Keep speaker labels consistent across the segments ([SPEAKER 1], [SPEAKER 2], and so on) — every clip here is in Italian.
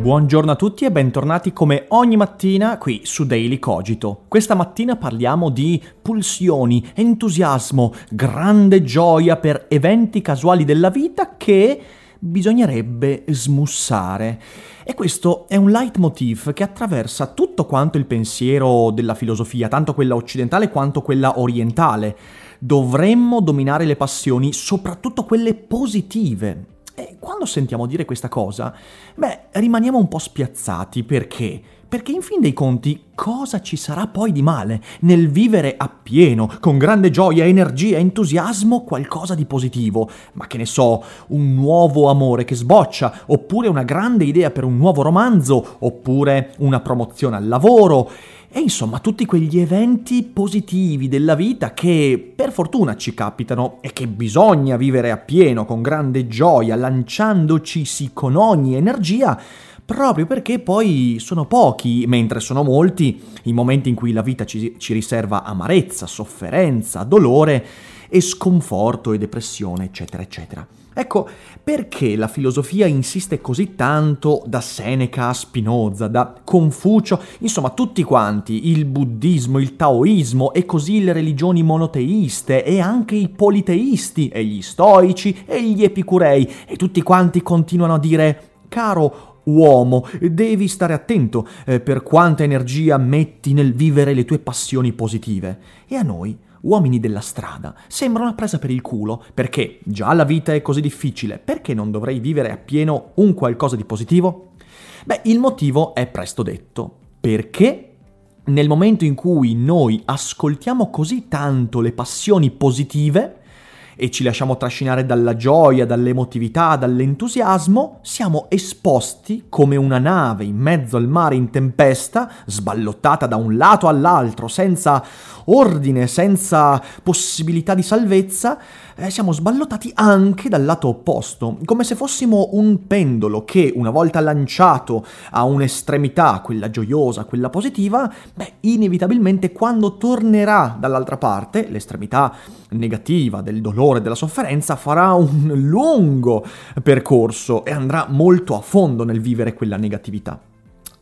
[SPEAKER 1] Buongiorno a tutti e bentornati come ogni mattina qui su Daily Cogito. Questa mattina parliamo di pulsioni, entusiasmo, grande gioia per eventi casuali della vita che bisognerebbe smussare. E questo è un leitmotiv che attraversa tutto quanto il pensiero della filosofia, tanto quella occidentale quanto quella orientale. Dovremmo dominare le passioni, soprattutto quelle positive. E quando sentiamo dire questa cosa, beh, rimaniamo un po' spiazzati perché? Perché in fin dei conti cosa ci sarà poi di male nel vivere appieno, con grande gioia, energia, entusiasmo, qualcosa di positivo? Ma che ne so, un nuovo amore che sboccia, oppure una grande idea per un nuovo romanzo, oppure una promozione al lavoro. E insomma tutti quegli eventi positivi della vita che per fortuna ci capitano e che bisogna vivere appieno, con grande gioia, lanciandoci con ogni energia, proprio perché poi sono pochi, mentre sono molti, i momenti in cui la vita ci, ci riserva amarezza, sofferenza, dolore e sconforto e depressione, eccetera, eccetera. Ecco, perché la filosofia insiste così tanto da Seneca a Spinoza, da Confucio, insomma tutti quanti, il buddismo, il taoismo e così le religioni monoteiste e anche i politeisti e gli stoici e gli epicurei e tutti quanti continuano a dire caro uomo, devi stare attento eh, per quanta energia metti nel vivere le tue passioni positive. E a noi uomini della strada, sembra una presa per il culo, perché già la vita è così difficile, perché non dovrei vivere appieno un qualcosa di positivo? Beh, il motivo è presto detto, perché nel momento in cui noi ascoltiamo così tanto le passioni positive, e ci lasciamo trascinare dalla gioia, dall'emotività, dall'entusiasmo, siamo esposti come una nave in mezzo al mare in tempesta, sballottata da un lato all'altro, senza ordine, senza possibilità di salvezza, eh, siamo sballottati anche dal lato opposto, come se fossimo un pendolo che, una volta lanciato a un'estremità, quella gioiosa, quella positiva, beh, inevitabilmente quando tornerà dall'altra parte, l'estremità negativa del dolore, della sofferenza, farà un lungo percorso e andrà molto a fondo nel vivere quella negatività.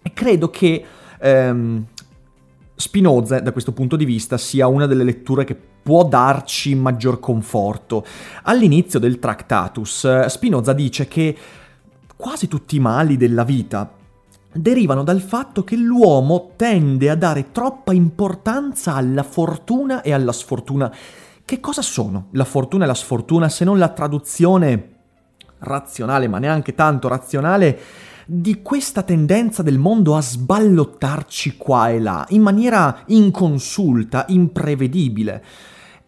[SPEAKER 1] E credo che ehm, Spinoza, da questo punto di vista, sia una delle letture che può darci maggior conforto. All'inizio del Tractatus, Spinoza dice che quasi tutti i mali della vita derivano dal fatto che l'uomo tende a dare troppa importanza alla fortuna e alla sfortuna. Che cosa sono la fortuna e la sfortuna se non la traduzione razionale, ma neanche tanto razionale, di questa tendenza del mondo a sballottarci qua e là, in maniera inconsulta, imprevedibile.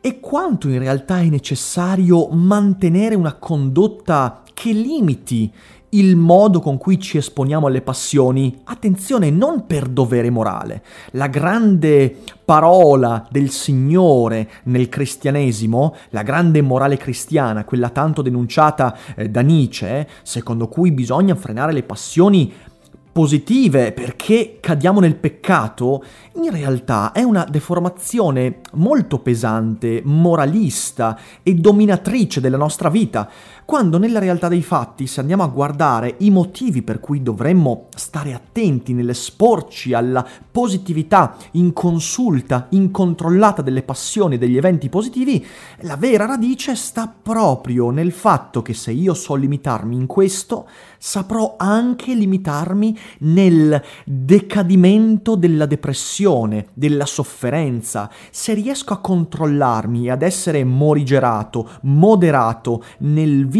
[SPEAKER 1] E quanto in realtà è necessario mantenere una condotta che limiti il modo con cui ci esponiamo alle passioni, attenzione, non per dovere morale. La grande parola del Signore nel cristianesimo, la grande morale cristiana, quella tanto denunciata eh, da Nietzsche, secondo cui bisogna frenare le passioni positive perché cadiamo nel peccato, in realtà è una deformazione molto pesante, moralista e dominatrice della nostra vita, quando nella realtà dei fatti, se andiamo a guardare i motivi per cui dovremmo stare attenti nell'esporci alla positività inconsulta, incontrollata delle passioni e degli eventi positivi, la vera radice sta proprio nel fatto che se io so limitarmi in questo, saprò anche limitarmi nel decadimento della depressione, della sofferenza, se riesco a controllarmi e ad essere morigerato, moderato nel vivere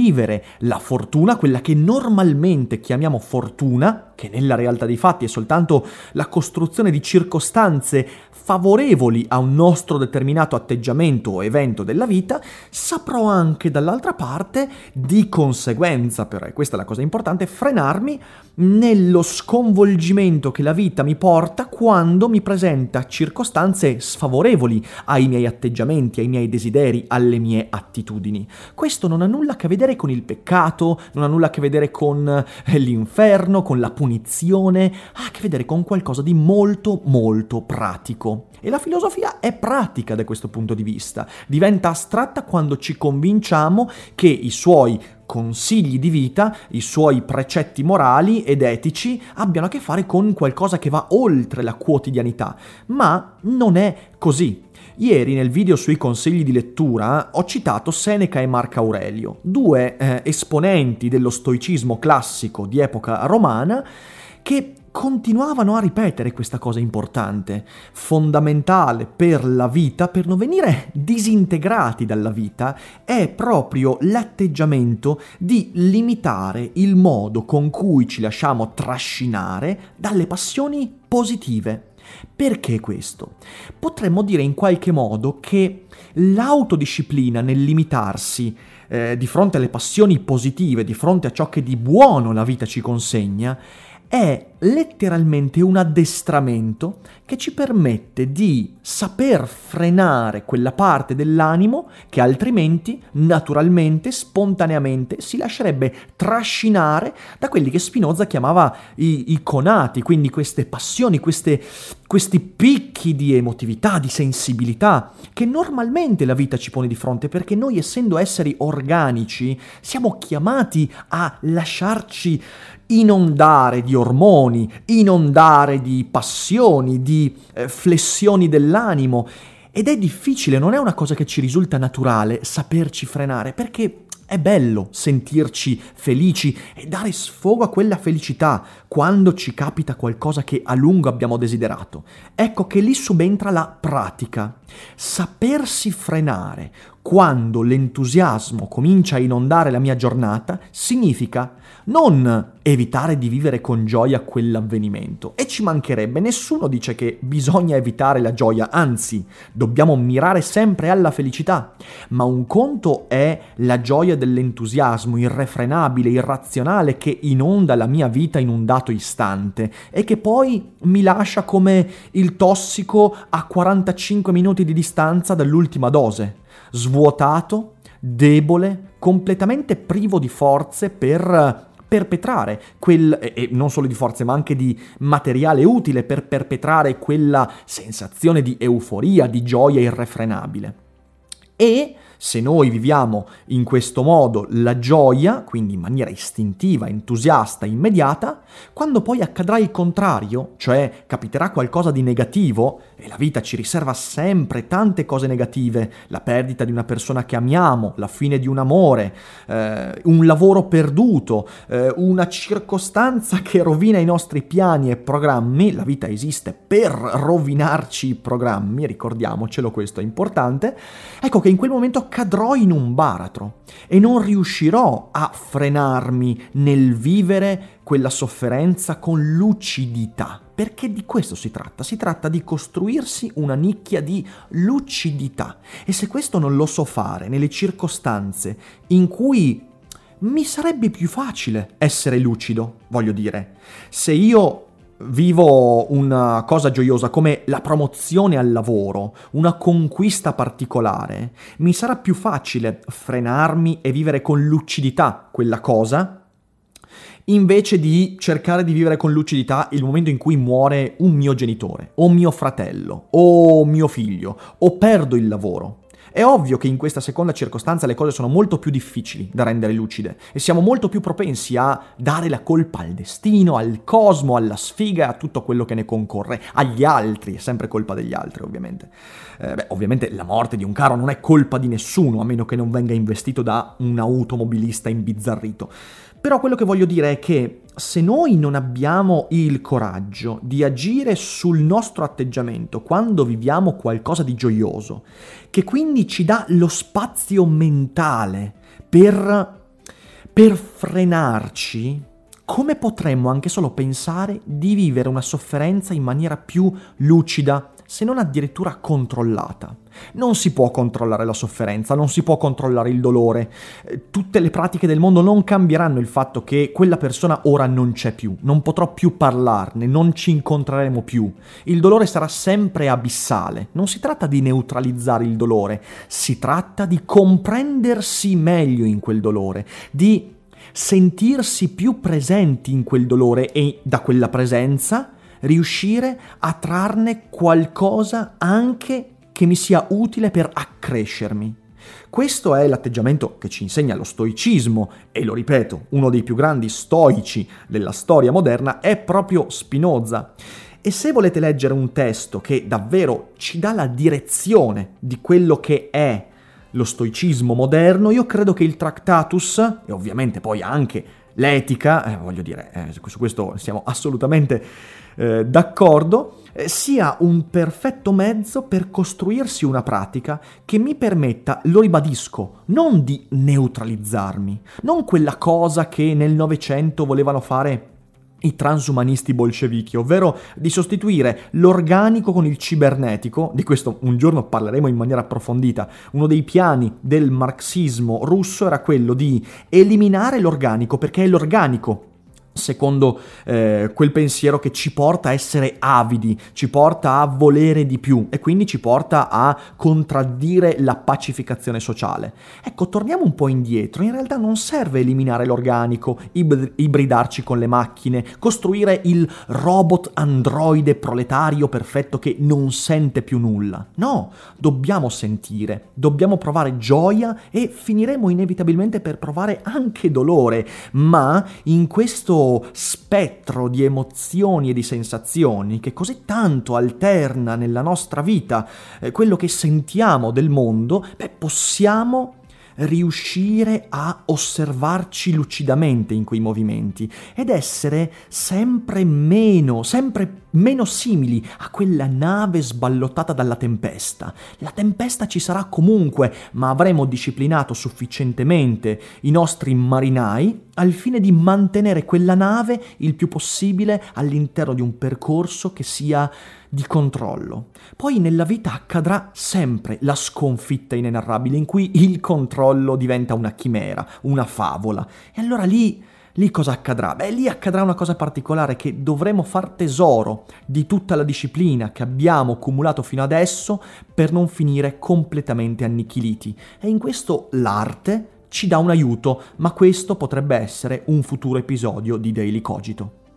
[SPEAKER 1] la fortuna, quella che normalmente chiamiamo fortuna, che nella realtà dei fatti è soltanto la costruzione di circostanze favorevoli a un nostro determinato atteggiamento o evento della vita, saprò anche dall'altra parte, di conseguenza, però, e questa è la cosa importante, frenarmi nello sconvolgimento che la vita mi porta quando mi presenta circostanze sfavorevoli ai miei atteggiamenti, ai miei desideri, alle mie attitudini. Questo non ha nulla a che vedere con il peccato, non ha nulla a che vedere con eh, l'inferno, con la punizione, ha a che vedere con qualcosa di molto molto pratico. E la filosofia è pratica da questo punto di vista, diventa astratta quando ci convinciamo che i suoi consigli di vita, i suoi precetti morali ed etici abbiano a che fare con qualcosa che va oltre la quotidianità. Ma non è così. Ieri nel video sui consigli di lettura ho citato Seneca e Marco Aurelio, due eh, esponenti dello stoicismo classico di epoca romana che continuavano a ripetere questa cosa importante, fondamentale per la vita, per non venire disintegrati dalla vita, è proprio l'atteggiamento di limitare il modo con cui ci lasciamo trascinare dalle passioni positive. Perché questo? Potremmo dire in qualche modo che l'autodisciplina nel limitarsi eh, di fronte alle passioni positive, di fronte a ciò che di buono la vita ci consegna, è letteralmente un addestramento che ci permette di saper frenare quella parte dell'animo che altrimenti, naturalmente, spontaneamente, si lascerebbe trascinare da quelli che Spinoza chiamava i, i conati, quindi queste passioni, queste, questi picchi di emotività, di sensibilità, che normalmente la vita ci pone di fronte, perché noi essendo esseri organici siamo chiamati a lasciarci inondare di ormoni, inondare di passioni, di eh, flessioni dell'animo. Ed è difficile, non è una cosa che ci risulta naturale saperci frenare, perché è bello sentirci felici e dare sfogo a quella felicità quando ci capita qualcosa che a lungo abbiamo desiderato. Ecco che lì subentra la pratica. Sapersi frenare quando l'entusiasmo comincia a inondare la mia giornata significa non evitare di vivere con gioia quell'avvenimento. E ci mancherebbe, nessuno dice che bisogna evitare la gioia, anzi, dobbiamo mirare sempre alla felicità. Ma un conto è la gioia dell'entusiasmo irrefrenabile, irrazionale che inonda la mia vita in un dato istante e che poi mi lascia come il tossico a 45 minuti di distanza dall'ultima dose, svuotato, debole, completamente privo di forze per perpetrare quel, e non solo di forze ma anche di materiale utile per perpetrare quella sensazione di euforia, di gioia irrefrenabile. E se noi viviamo in questo modo la gioia, quindi in maniera istintiva, entusiasta, immediata, quando poi accadrà il contrario, cioè capiterà qualcosa di negativo, e la vita ci riserva sempre tante cose negative, la perdita di una persona che amiamo, la fine di un amore, eh, un lavoro perduto, eh, una circostanza che rovina i nostri piani e programmi, la vita esiste per rovinarci i programmi, ricordiamocelo, questo è importante, ecco che in quel momento cadrò in un baratro e non riuscirò a frenarmi nel vivere quella sofferenza con lucidità. Perché di questo si tratta, si tratta di costruirsi una nicchia di lucidità. E se questo non lo so fare nelle circostanze in cui mi sarebbe più facile essere lucido, voglio dire, se io vivo una cosa gioiosa come la promozione al lavoro, una conquista particolare, mi sarà più facile frenarmi e vivere con lucidità quella cosa invece di cercare di vivere con lucidità il momento in cui muore un mio genitore, o mio fratello, o mio figlio, o perdo il lavoro. È ovvio che in questa seconda circostanza le cose sono molto più difficili da rendere lucide e siamo molto più propensi a dare la colpa al destino, al cosmo, alla sfiga, a tutto quello che ne concorre, agli altri, è sempre colpa degli altri ovviamente. Eh, beh, ovviamente la morte di un caro non è colpa di nessuno a meno che non venga investito da un automobilista imbizzarrito. Però quello che voglio dire è che se noi non abbiamo il coraggio di agire sul nostro atteggiamento quando viviamo qualcosa di gioioso, che quindi ci dà lo spazio mentale per, per frenarci, come potremmo anche solo pensare di vivere una sofferenza in maniera più lucida, se non addirittura controllata? Non si può controllare la sofferenza, non si può controllare il dolore. Eh, tutte le pratiche del mondo non cambieranno il fatto che quella persona ora non c'è più, non potrò più parlarne, non ci incontreremo più. Il dolore sarà sempre abissale. Non si tratta di neutralizzare il dolore, si tratta di comprendersi meglio in quel dolore, di sentirsi più presenti in quel dolore e da quella presenza riuscire a trarne qualcosa anche che mi sia utile per accrescermi. Questo è l'atteggiamento che ci insegna lo stoicismo e lo ripeto, uno dei più grandi stoici della storia moderna è proprio Spinoza. E se volete leggere un testo che davvero ci dà la direzione di quello che è lo stoicismo moderno, io credo che il Tractatus, e ovviamente poi anche l'etica, eh, voglio dire, eh, su questo siamo assolutamente eh, d'accordo, eh, sia un perfetto mezzo per costruirsi una pratica che mi permetta, lo ribadisco, non di neutralizzarmi, non quella cosa che nel Novecento volevano fare i transumanisti bolscevichi, ovvero di sostituire l'organico con il cibernetico, di questo un giorno parleremo in maniera approfondita, uno dei piani del marxismo russo era quello di eliminare l'organico perché è l'organico secondo eh, quel pensiero che ci porta a essere avidi, ci porta a volere di più e quindi ci porta a contraddire la pacificazione sociale. Ecco, torniamo un po' indietro, in realtà non serve eliminare l'organico, ib- ibridarci con le macchine, costruire il robot androide proletario perfetto che non sente più nulla. No, dobbiamo sentire, dobbiamo provare gioia e finiremo inevitabilmente per provare anche dolore, ma in questo spettro di emozioni e di sensazioni che così tanto alterna nella nostra vita eh, quello che sentiamo del mondo, beh, possiamo riuscire a osservarci lucidamente in quei movimenti ed essere sempre meno, sempre meno simili a quella nave sballottata dalla tempesta. La tempesta ci sarà comunque, ma avremo disciplinato sufficientemente i nostri marinai al fine di mantenere quella nave il più possibile all'interno di un percorso che sia di controllo. Poi nella vita accadrà sempre la sconfitta inenarrabile in cui il controllo diventa una chimera, una favola. E allora lì lì cosa accadrà? Beh, lì accadrà una cosa particolare che dovremo far tesoro di tutta la disciplina che abbiamo accumulato fino adesso per non finire completamente annichiliti. E in questo l'arte ci dà un aiuto, ma questo potrebbe essere un futuro episodio di Daily Cogito.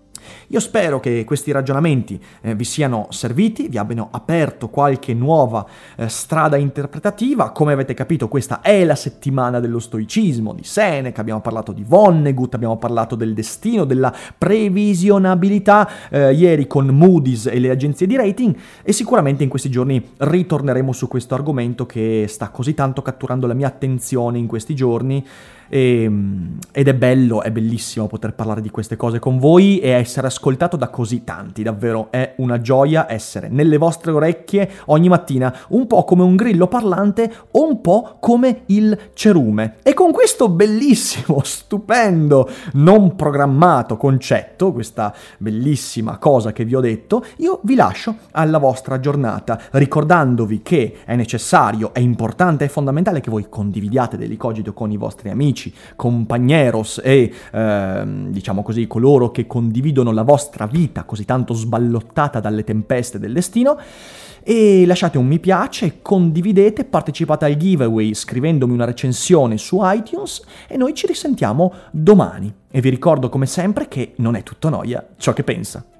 [SPEAKER 1] Io spero che questi ragionamenti eh, vi siano serviti, vi abbiano aperto qualche nuova eh, strada interpretativa. Come avete capito, questa è la settimana dello stoicismo di Seneca, abbiamo parlato di Vonnegut, abbiamo parlato del destino, della previsionabilità eh, ieri con Moody's e le agenzie di rating e sicuramente in questi giorni ritorneremo su questo argomento che sta così tanto catturando la mia attenzione in questi giorni. E, ehm, ed è bello, è bellissimo poter parlare di queste cose con voi e essere ascoltato da così tanti, davvero è una gioia essere nelle vostre orecchie ogni mattina, un po' come un grillo parlante o un po' come il cerume. E con questo bellissimo, stupendo, non programmato concetto, questa bellissima cosa che vi ho detto, io vi lascio alla vostra giornata, ricordandovi che è necessario, è importante, è fondamentale che voi condividiate dell'icogito con i vostri amici, compagneros e eh, diciamo così coloro che condividono la vostra vita così tanto sballottata dalle tempeste del destino e lasciate un mi piace, condividete, partecipate al giveaway scrivendomi una recensione su iTunes e noi ci risentiamo domani. E vi ricordo come sempre che non è tutto noia ciò che pensa.